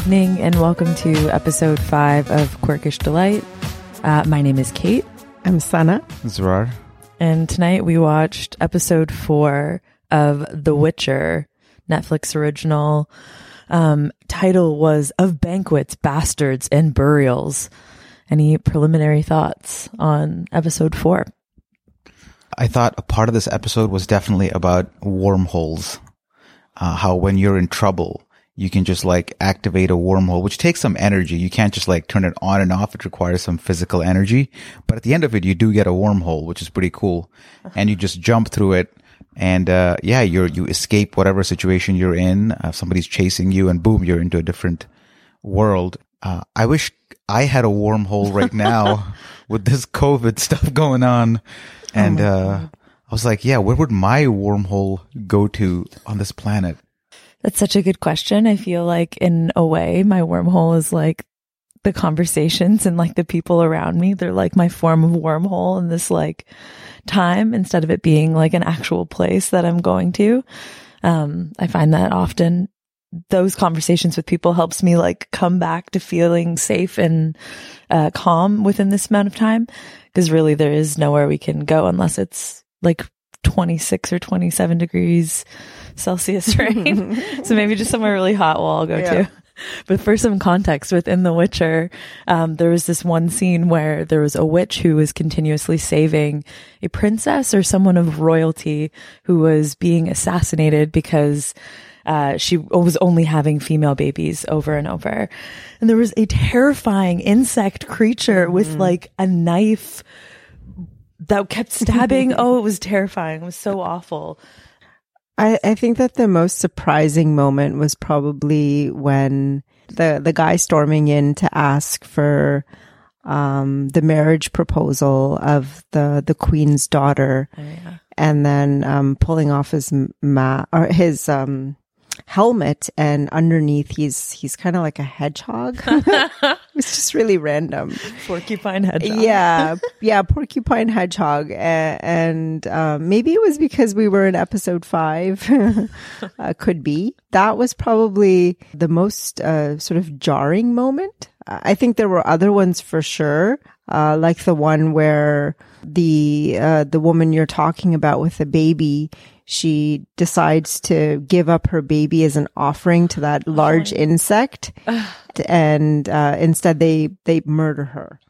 evening, and welcome to episode five of Quirkish Delight. Uh, my name is Kate, I'm Sana. Zrar. and tonight we watched episode four of The Witcher, Netflix original. Um, title was Of Banquets, Bastards, and Burials. Any preliminary thoughts on episode four? I thought a part of this episode was definitely about wormholes. Uh, how when you're in trouble, you can just like activate a wormhole, which takes some energy. You can't just like turn it on and off. It requires some physical energy. But at the end of it, you do get a wormhole, which is pretty cool. And you just jump through it. And, uh, yeah, you're, you escape whatever situation you're in. Uh, somebody's chasing you and boom, you're into a different world. Uh, I wish I had a wormhole right now with this COVID stuff going on. And, uh, I was like, yeah, where would my wormhole go to on this planet? That's such a good question. I feel like in a way, my wormhole is like the conversations and like the people around me. They're like my form of wormhole in this like time instead of it being like an actual place that I'm going to. Um, I find that often those conversations with people helps me like come back to feeling safe and uh, calm within this amount of time. Cause really there is nowhere we can go unless it's like 26 or 27 degrees Celsius rain. so maybe just somewhere really hot we'll all go Yeah. to. But for some context within The Witcher, um, there was this one scene where there was a witch who was continuously saving a princess or someone of royalty who was being assassinated because uh, she was only having female babies over and over. And there was a terrifying insect creature with like a knife that kept stabbing. oh, it was terrifying. It was so awful. I, I think that the most surprising moment was probably when the the guy storming in to ask for um, the marriage proposal of the the queen's daughter, and then um, pulling off his ma or his um, helmet, and underneath he's he's kind of like a hedgehog. it's just really random. Porcupine hedgehog. Yeah, yeah, porcupine hedgehog, A- and uh, maybe it was because we were in episode five. uh, could be that was probably the most uh, sort of jarring moment. I think there were other ones for sure, uh, like the one where the uh, the woman you're talking about with the baby. She decides to give up her baby as an offering to that large insect, and uh, instead they they murder her.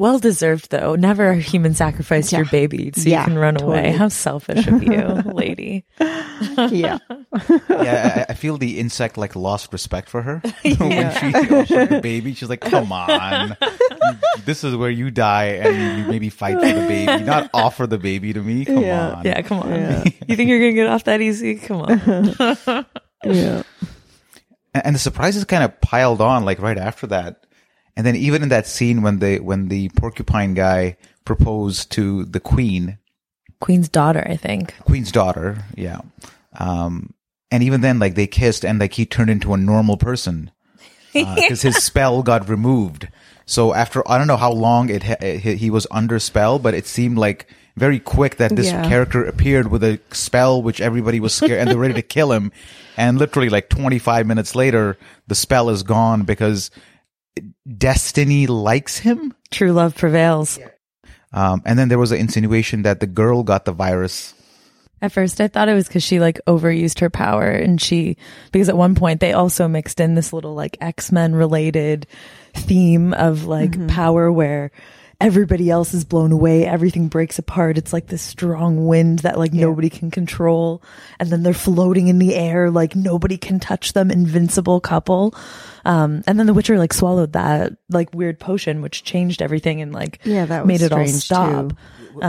Well deserved though. Never a human sacrifice your baby so Yeah, you can run away. How selfish of you, lady. Yeah. yeah, I, I feel the insect like lost respect for her when she offered her baby. She's like, "Come on, this is where you die, and you maybe fight for the baby, not offer the baby to me. Come Yeah. on." Yeah, come on. You think you're gonna get off that easy? Come on. Yeah. and, and the surprises kind of piled on like right after that and then even in that scene when the when the porcupine guy proposed to the queen Queen's daughter, I think. queen's daughter yeah um and even then like they kissed and like he turned into a normal person because his spell got removed so after i don't know how long it he he was under spell but it seemed like very quick that this Yeah. character appeared with a spell which everybody was scared and they're ready to kill him and literally like 25 minutes later the spell is gone because destiny likes him? True love prevails. um, and then there was an insinuation that the girl got the virus. At first, I thought it was because she like overused her power, and she because at one point they also mixed in this little like X Men related theme of like power where everybody else is blown away, everything breaks apart. It's like this strong wind that like nobody can control, and then they're floating in the air like nobody can touch them, invincible couple. Um, and then the Witcher like swallowed that like weird potion, which changed everything and like Yeah, that was made it all stop. too.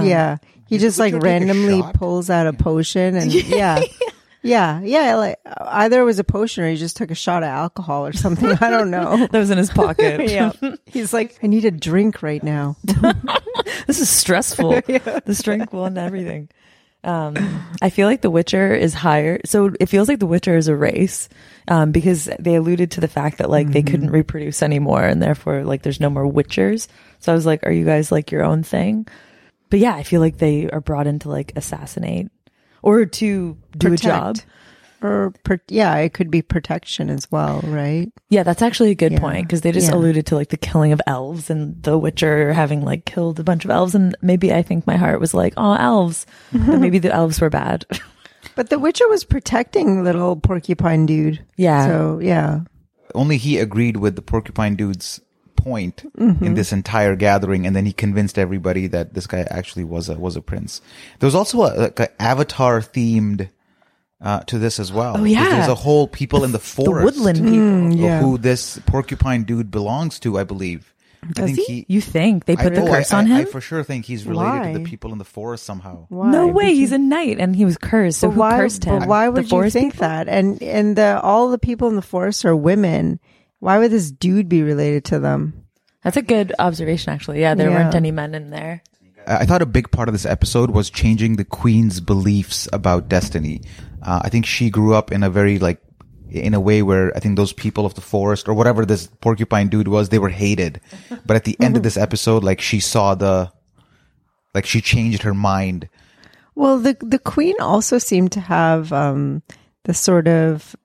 yeah. He just like Witcher take a randomly pulls out a potion and yeah. Yeah, yeah, yeah. like either it was a potion or he just took a shot of alcohol or something. I don't know. That was in his pocket. yeah. He's like, I need a drink right now. this is stressful. This drink will end everything. Um, I feel like The Witcher is higher. So it feels like The Witcher is a race, um, because they alluded to the fact that like they couldn't reproduce anymore and therefore like there's no more Witchers. So I was like, are you guys like your own thing? But yeah, I feel like they are brought in to like assassinate or to do Protect. a job. or per, yeah, it could be protection as well, right? Yeah, that's actually a good Yeah. point because they just Yeah. alluded to like the killing of elves and The Witcher having like killed a bunch of elves, and maybe I think my heart was like, oh, elves, but maybe the elves were bad. But the Witcher was protecting little porcupine dude. yeah, So yeah, Only he agreed with the porcupine dude's point Mm-hmm. in this entire gathering, and then he convinced everybody that this guy actually was a was a prince. There was also a, like a avatar themed uh, to this as well. Oh, 'Cause yeah. there's a whole people in the the forest. woodland people. Mm, yeah. who this porcupine dude belongs to, I believe. I think he? You think they I- put the oh, curse I, on him? I for sure think he's related to the people in the forest somehow. why? no way, he's a knight and he was cursed. So but who why? cursed him? But why The would you forest think people? that? And and the all the people in the forest are women. Why would this dude be related to them? That's a good observation, actually. Yeah, there Yeah. weren't any men in there. I I thought a big part of this episode was changing the queen's beliefs about destiny. Uh, I think she grew up in a very like in a way where I think those people of the forest or whatever this porcupine dude was, they were hated. But at the end of this episode, like she saw the, like she changed her mind. Well, the the queen also seemed to have um, the sort of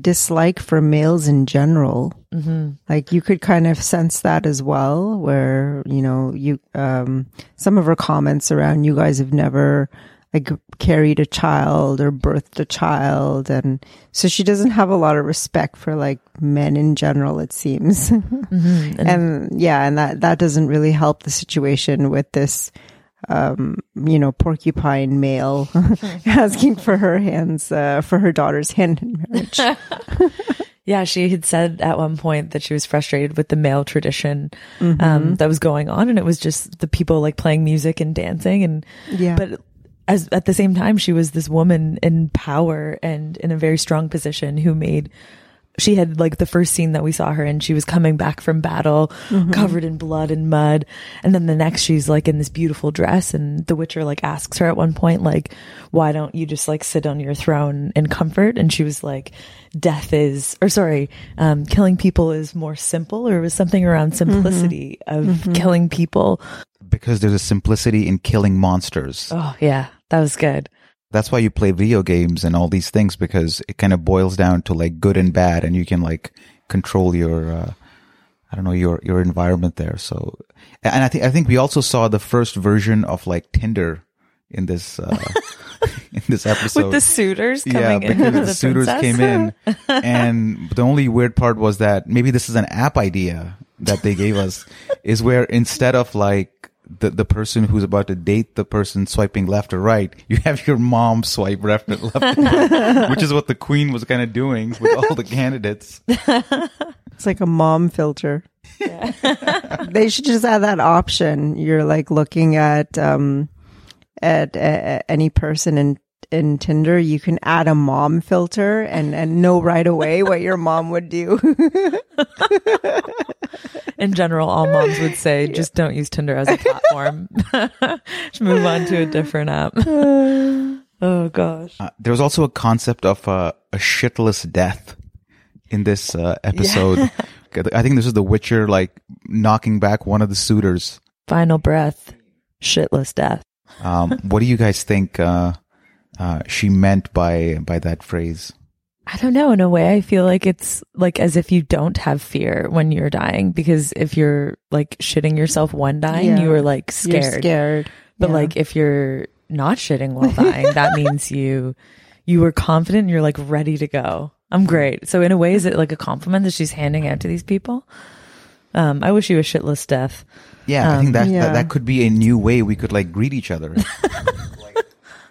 dislike for males in general. Mm-hmm. Like you could kind of sense that as well, where you know you um, some of her comments around you guys have never like carried a child or birthed a child, and so she doesn't have a lot of respect for like men in general. It seems, and, yeah, and that that doesn't really help the situation with this um, you know, porcupine male asking for her hands, uh, for her daughter's hand in marriage. Yeah, she had said at one point that she was frustrated with the male tradition Mm-hmm. um, that was going on, and it was just the people like playing music and dancing, and Yeah. But as at the same time, she was this woman in power and in a very strong position who made. She had like the first scene that we saw her in, she was coming back from battle, Mm-hmm. covered in blood and mud. And then the next, she's like in this beautiful dress. And the Witcher like asks her at one point, like, why don't you just like sit on your throne in comfort? And she was like, death is, or sorry, um, killing people is more simple, or it was something around simplicity of killing people. Because there's a simplicity in killing monsters. Oh, yeah, that was good. That's why you play video games and all these things because it kind of boils down to like good and bad and you can like control your, uh, I don't know, your, your environment there. So, and I think, I think we also saw the first version of like Tinder in this, uh, in this episode. With the suitors yeah, coming in. because with the suitors came in, and the only weird part was that maybe this is an app idea that they gave us, is where instead of like the the person who's about to date the person swiping left or right, you have your mom swipe left and left, which is what the queen was kind of doing with all the candidates. It's like a mom filter. they should just add that option. You're like looking at, um, at, at any person in, in Tinder, you can add a mom filter and, and know right away what your mom would do. In general, all moms would say, just don't use Tinder as a platform. just move on to a different app. oh gosh. Uh, there was also a concept of uh, a shitless death in this uh, episode. I think this is The Witcher, like knocking back one of the suitors. Final breath, shitless death. Um, what do you guys think uh, uh, she meant by by that phrase? I don't know. In a way, I feel like it's like as if you don't have fear when you're dying because if you're like shitting yourself when dying, Yeah. you were like You're scared. scared. But Yeah. like if you're not shitting while dying, that means you you were confident and you're like ready to go. I'm great. So in a way, is it like a compliment that she's handing out to these people? Um, I wish you a shitless death. Yeah, I think that, yeah. that that could be a new way we could like greet each other.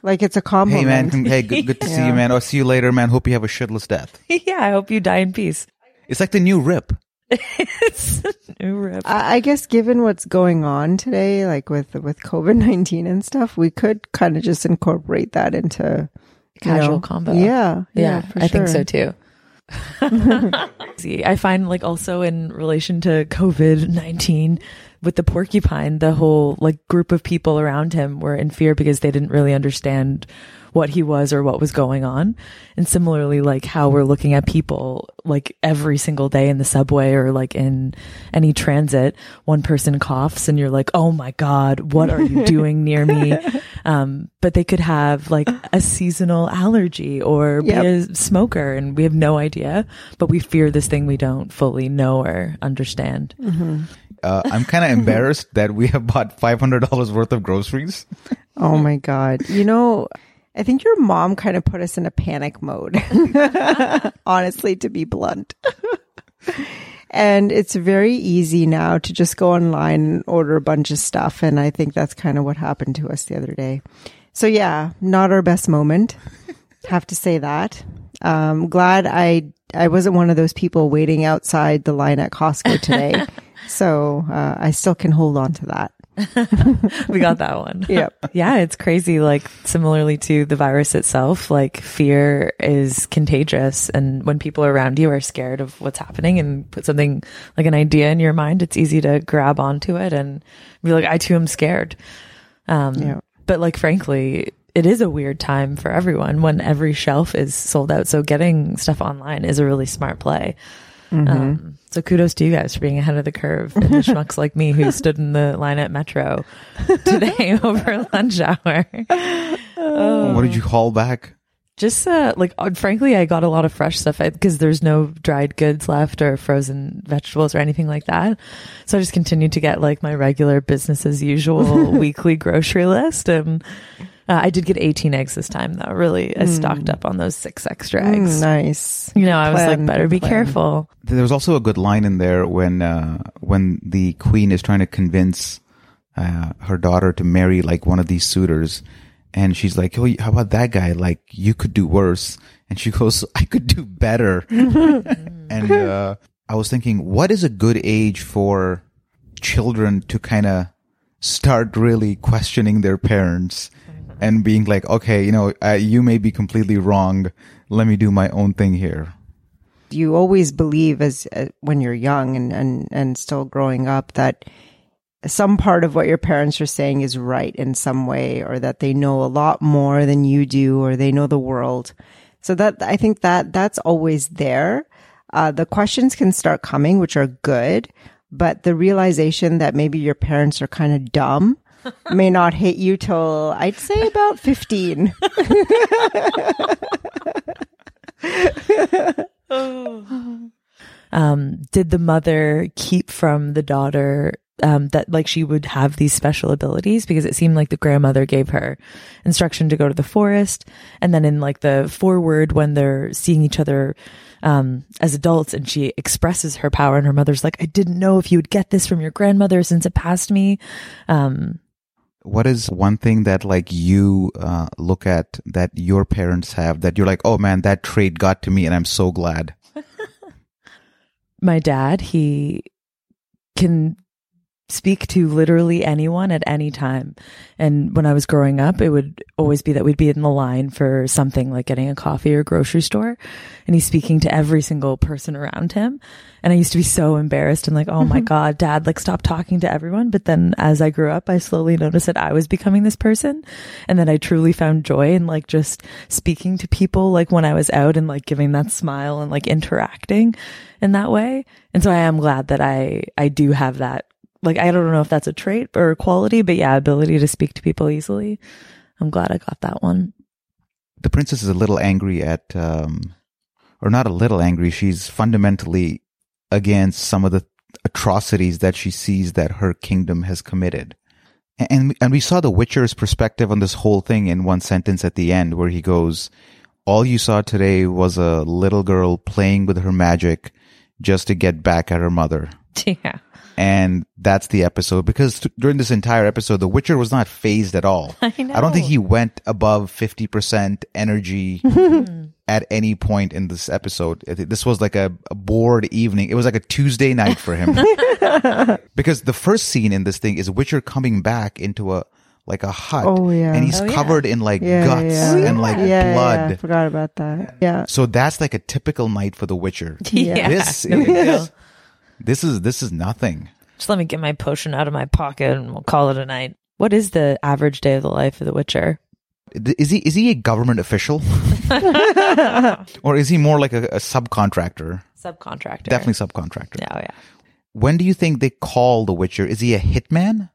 like it's a combo. hey compliment. man, hey, good, good to see Yeah. you, man. I'll see you later, man. Hope you have a shitless death. yeah, I hope you die in peace. It's like the new rip. it's a new rip. I I guess given what's going on today, like with with COVID nineteen and stuff, we could kind of just incorporate that into you Casual know, combo. Yeah, Yeah, for I think so sure. too. See, I find like also in relation to COVID 19 with the porcupine, the whole like group of people around him were in fear because they didn't really understand what he was or what was going on. And similarly, like how we're looking at people like every single day in the subway or like in any transit, one person coughs and you're like, Oh my God, what are you doing near me? Um, but they could have like a seasonal allergy or be Yep. a smoker and we have no idea, but we fear this thing we don't fully know or understand. Uh, I'm kind of embarrassed that we have bought $500 worth of groceries. Oh my God. You know, I think your mom kind of put us in a panic mode, honestly, to be blunt. and it's very easy now to just go online and order a bunch of stuff. And I think that's kind of what happened to us the other day. So, yeah, not our best moment. Have to say that. Um, glad I I wasn't one of those people waiting outside the line at Costco today. So uh, I still can hold on to that. we got that one. Yep. Yeah, it's crazy. Like similarly to the virus itself, like fear is contagious. And when people around you are scared of what's happening and put something like an idea in your mind, it's easy to grab onto it and be like, I too am scared. Um, Yeah. but like, frankly, it is a weird time for everyone when every shelf is sold out. So getting stuff online is a really smart play. Um, so kudos to you guys for being ahead of the curve and the schmucks like me who stood in the line at Metro today over lunch hour. What did you haul back? Just uh, like uh, frankly, I got a lot of fresh stuff because there's no dried goods left or frozen vegetables or anything like that. So I just continued to get like my regular business as usual weekly grocery list. And uh, I did get 18 eggs this time though. Really, I stocked up on those six extra eggs. Mm, nice. You know, I was like, better be plan. careful. There was also a good line in there when uh, when the queen is trying to convince uh, her daughter to marry like one of these suitors, and she's like, "Oh, how about that guy? Like you could do worse." And she goes, "I could do better." and uh, I was thinking, what is a good age for children to kind of start really questioning their parents and being like, "Okay, you know, uh, you may be completely wrong. Let me do my own thing here." You always believe as uh, when you're young and, and, and still growing up that some part of what your parents are saying is right in some way or that they know a lot more than you do or they know the world. So that I think that that's always there. Uh, the questions can start coming, which are good, but the realization that maybe your parents are kind of dumb may not hit you till I'd say about 15. um, did the mother keep from the daughter um, that like she would have these special abilities? Because it seemed like the grandmother gave her instruction to go to the forest. And then in like the forward when they're seeing each other um, as adults and she expresses her power and her mother's like i didn't know if you would get this from your grandmother since it passed me. Um, what is one thing that like you uh, look at that your parents have that you're like oh man that trait got to me and i'm so glad. My dad, he can speak to literally anyone at any time. And when I was growing up, it would always be that we'd be in the line for something like getting a coffee or grocery store. And he's speaking to every single person around him. And I used to be so embarrassed and like, oh my mm-hmm. God, dad, like stop talking to everyone. But then as I grew up, I slowly noticed that I was becoming this person and that I truly found joy in like just speaking to people, like when I was out and like giving that smile and like interacting in that way. And so I am glad that I, I do have that like I don't know if that's a trait or a quality, but yeah, ability to speak to people easily. I'm glad I got that one. the princess is a little angry at um or not a little angry she's fundamentally against some of the atrocities that she sees that her kingdom has committed and and we saw the witcher's perspective on this whole thing in one sentence at the end where he goes all you saw today was a little girl playing with her magic just to get back at her mother Yeah. And that's the episode because th- during this entire episode the witcher was not phased at all I know. don't think he went above 50% energy hmm. at any point in this episode this was like a, a bored evening it was like a tuesday night for him because the first scene in this thing is witcher coming back into a like a hut Oh, yeah. and he's Oh, yeah. covered in like Yeah, guts yeah. and like yeah, blood Yeah, forgot about that. Yeah. so that's like a typical night for the witcher Yeah. this No big deal. is this is this is nothing Just let me get my potion out of my pocket and we'll call it a night. What is the average day of the life of the Witcher? Is he is he a government official, or is he more like a, a subcontractor? Subcontractor. Definitely subcontractor. Oh yeah. When do you think they call the Witcher? Is he a hitman?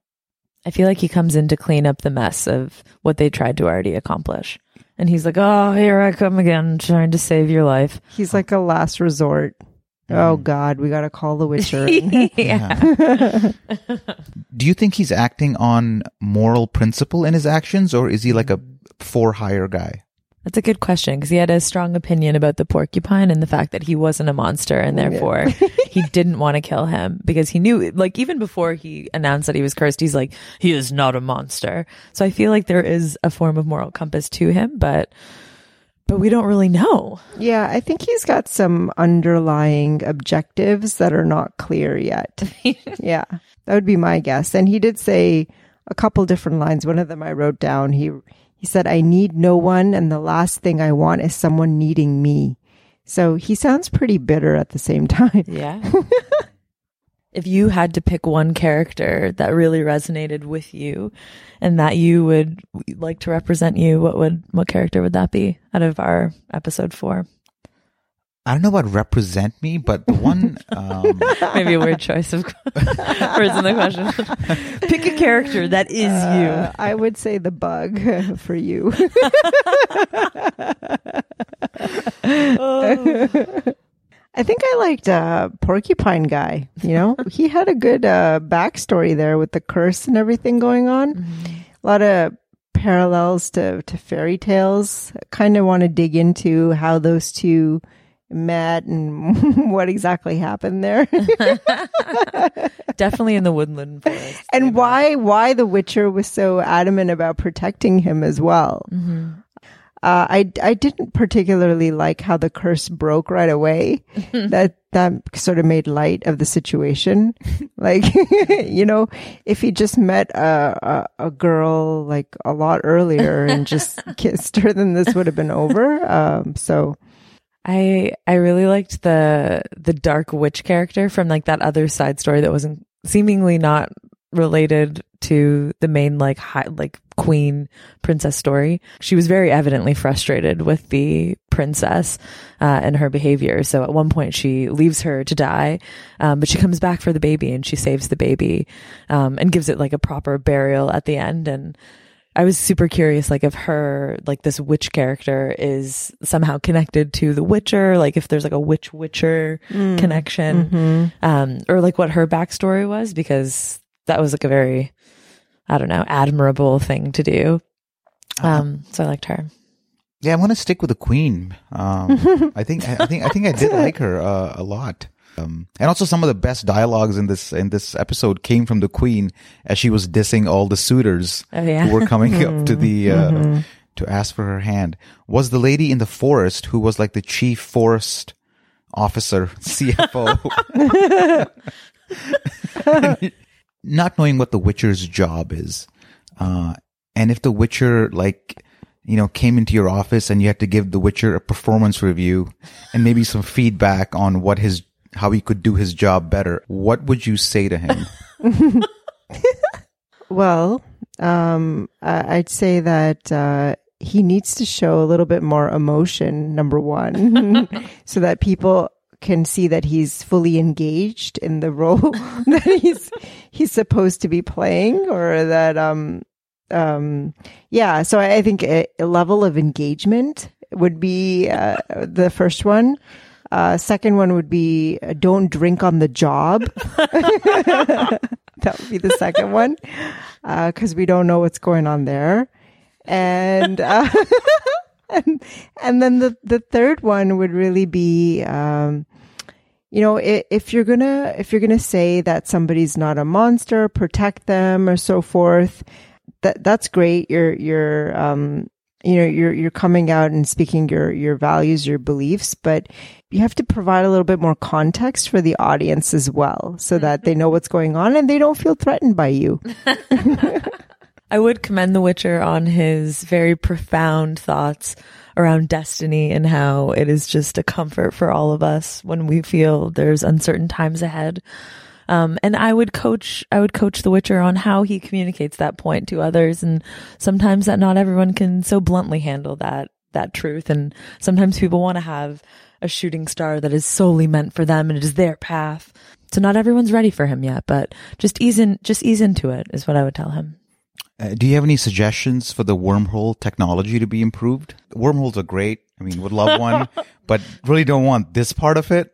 I feel like he comes in to clean up the mess of what they tried to already accomplish. And he's like, oh, here I come again, trying to save your life. He's like a last resort. Oh mm. God, we got to call the Witcher. yeah. Do you think he's acting on moral principle in his actions, or is he like a for hire guy? That's a good question because he had a strong opinion about the porcupine and the fact that he wasn't a monster and therefore he didn't want to kill him because he knew, like, even before he announced that he was cursed, he's like, he is not a monster. So I feel like there is a form of moral compass to him, but, but we don't really know. yeah, I think he's got some underlying objectives that are not clear yet. yeah, that would be my guess. And he did say a couple different lines. One of them I wrote down. He he said, "I need no one, and the last thing I want is someone needing me." So he sounds pretty bitter at the same time. Yeah. if you had to pick one character that really resonated with you and that you would like to represent you, what would, what character would that be out of our episode four? I don't know about represent me, but the one um, Maybe a weird choice of words in the question. Pick a character that is Uh, I would say the bug for you. I think I liked uh, Porcupine Guy. You know, he had a good uh, backstory there with the curse and everything going on. A lot of parallels to to fairy tales. Kind of want to dig into how those two met and what exactly happened there. Definitely in the woodland forest. and why why the Witcher was so adamant about protecting him as well. Uh, I I didn't particularly like how the curse broke right away. that that sort of made light of the situation. like you know, if he just met a, a a girl like a lot earlier and just kissed her, then this would have been over. Um, so I I really liked the the dark witch character from like that other side story that wasn't seemingly not related to the main like high, like queen princess story. She was very evidently frustrated with the princess uh, and her behavior. So at one point she leaves her to die, um, but she comes back for the baby and she saves the baby um, and gives it like a proper burial at the end and. I was super curious, like if her, like this witch character is somehow connected to the Witcher, like if there's like a witch Witcher connection, um, or like what her backstory was, because that was like a very, I don't know, admirable thing to do. Um, so I liked her. yeah, I'm gonna stick with the queen. Um, I think I think I think I did like her uh, a lot. Um, and also some of the best dialogues in this in this episode came from the queen as she was dissing all the suitors Oh, yeah. who were coming up to the uh, to ask for her hand. Was the lady in the forest who was like the chief forest officer, CFO, not knowing what the Witcher's job is, uh, and if the Witcher like you know came into your office and you had to give the Witcher a performance review and maybe some feedback on what his how he could do his job better, what would you say to him? Well, um, I- I'd say that uh, he needs to show a little bit more emotion, number one, so that people can see that he's fully engaged in the role that he's he's supposed to be playing, or that um um yeah. So I, I think a, a level of engagement would be uh, the first one. Uh, second one would be uh, don't drink on the job. that would be the second one because we don't know what's going on there, and uh, and and then the the third one would really be. Um, you know, if you're gonna if you're gonna say that somebody's not a monster, protect them or so forth, that that's great. You're you're um you know you're you're coming out and speaking your your values, your beliefs, but you have to provide a little bit more context for the audience as well, so that they know what's going on and they don't feel threatened by you. I would commend The Witcher on his very profound thoughts around destiny and how it is just a comfort for all of us when we feel there's uncertain times ahead. Um, and I would coach, I would coach the Witcher on how he communicates that point to others. And sometimes that not everyone can so bluntly handle that, that truth. And sometimes people want to have a shooting star that is solely meant for them and it is their path. So not everyone's ready for him yet, but just ease in, just ease into it is what I would tell him. Uh, do you have any suggestions for the wormhole technology to be improved? Wormholes are great. I mean, would love one, but really don't want this part of it.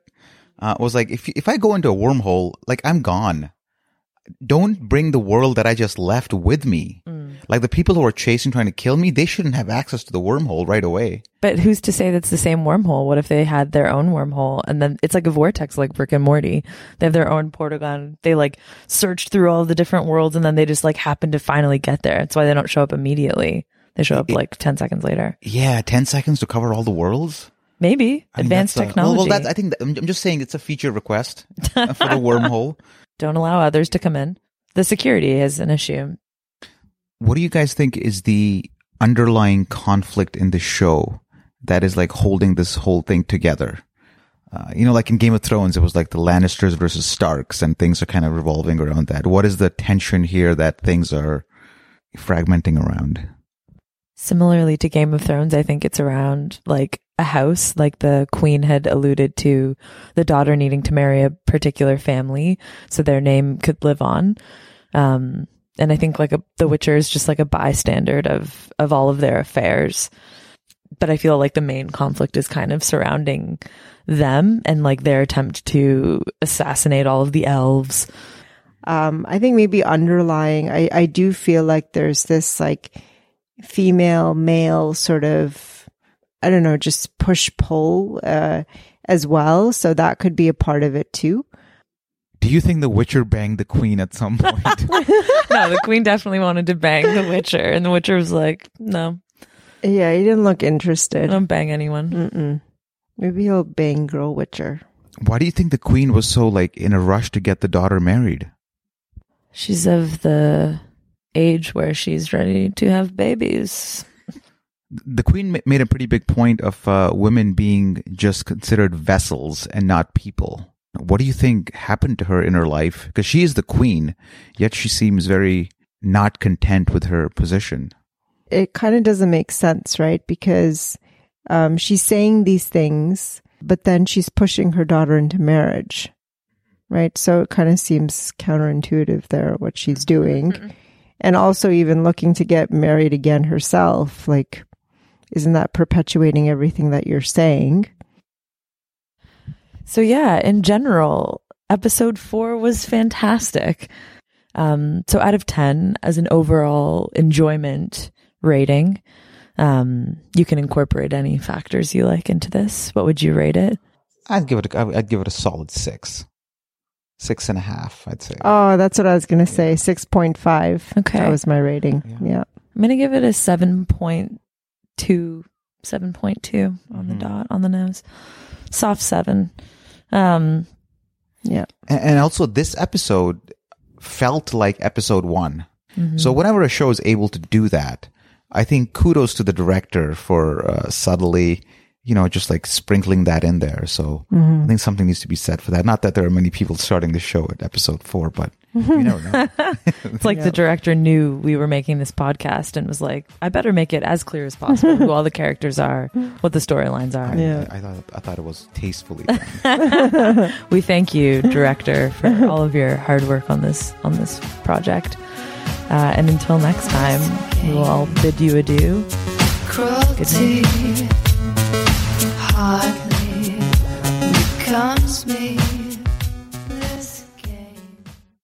Uh, was like, if, if I go into a wormhole, like I'm gone. Don't bring the world that I just left with me. Mm. Like the people who are chasing, trying to kill me, they shouldn't have access to the wormhole right away. But who's to say that's the same wormhole? What if they had their own wormhole and then it's like a vortex like Rick and Morty? They have their own portal gun. They like search through all the different worlds and then they just like happen to finally get there. That's why they don't show up immediately. They show up like 10 seconds later. Yeah, 10 seconds to cover all the worlds? Maybe. I mean, Advanced that's a- technology. well, that's, I think that, I'm just saying it's a feature request for the wormhole. don't allow others to come in. The security is an issue. What do you guys think is the underlying conflict in the show that is like holding this whole thing together? Uh, you know, like in Game of Thrones, it was like the Lannisters versus Starks, and things are kind of revolving around that. What is the tension here that things are fragmenting around? Similarly to Game of Thrones, I think it's around like a house, like the queen had alluded to the daughter needing to marry a particular family so their name could live on. Um, and I think like a, the Witcher is just like a bystander of, of all of their affairs. But I feel like the main conflict is kind of surrounding them and like their attempt to assassinate all of the elves. Um, I think maybe underlying, I, I do feel like there's this like female male sort of, I don't know, just push pull, uh, as well. So that could be a part of it too. Do you think the Witcher banged the Queen at some point? no, the queen definitely wanted to bang the Witcher, and the Witcher was like, no, Yeah, he didn't look I interested. don't bang anyone. Mm-mm. Maybe he'll bang Girl Witcher. Why do you think the Queen was so like in a rush to get the daughter married? She's of the age where she's ready to have babies. the queen made a pretty big point of uh, women being just considered vessels and not people. What do you think happened to her in her life? Because she is the queen, yet she seems very not content with her position. It kind of doesn't make sense, right? Because um, she's saying these things, but then she's pushing her daughter into marriage, right? So it kind of seems counterintuitive there, what she's doing. And also, even looking to get married again herself. Like, isn't that perpetuating everything that you're saying? So yeah, in general, episode four was fantastic. Um, so out of 10 as an overall enjoyment rating, um, you can incorporate any factors you like into this. What would you rate it? I'd give it. A, I'd give it a solid six, six and a half. I'd say. Oh, that's what I was going to say. 6.5. Okay. That was my rating. Yeah. Yeah. I'm going to give it a 7.2, 7.2 on the Mhm. dot, on the nose. Soft seven. Um, Yeah. and, and also, this episode felt like episode one. mhm. So whenever a show is able to do that, I think kudos to the director for uh, subtly, you know, just like sprinkling that in there. So I think something needs to be said for that. Not that there are many people starting the show at episode four, but you never know. It's like the director knew we were making this podcast and was like, I better make it as clear as possible who all the characters are, what the storylines are. Yeah. I, I thought I thought it was tastefully done. We thank you, director, for all of your hard work on this on this project. Uh, and until next time, we will all bid you adieu. Cruelty hardly becomes me.